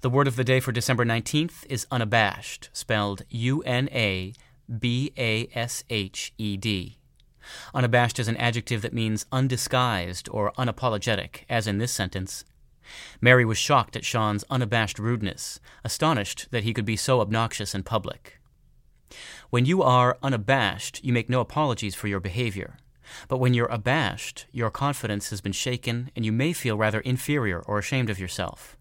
The word of the day for December 19th is unabashed, spelled U N A B A S H E D. Unabashed is an adjective that means undisguised or unapologetic, as in this sentence. Mary was shocked at Sean's unabashed rudeness, astonished that he could be so obnoxious in public. When you are unabashed, you make no apologies for your behavior. But when you're abashed, your confidence has been shaken and you may feel rather inferior or ashamed of yourself.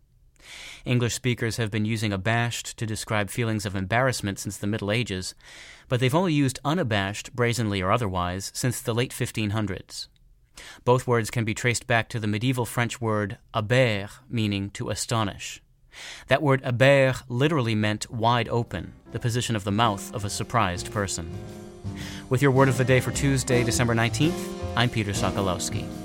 English speakers have been using abashed to describe feelings of embarrassment since the Middle Ages, but they've only used unabashed, brazenly or otherwise, since the late 1500s. Both words can be traced back to the medieval French word aber, meaning to astonish. That word aber literally meant wide open, the position of the mouth of a surprised person. With your word of the day for Tuesday, December 19th, I'm Peter Sokolowski.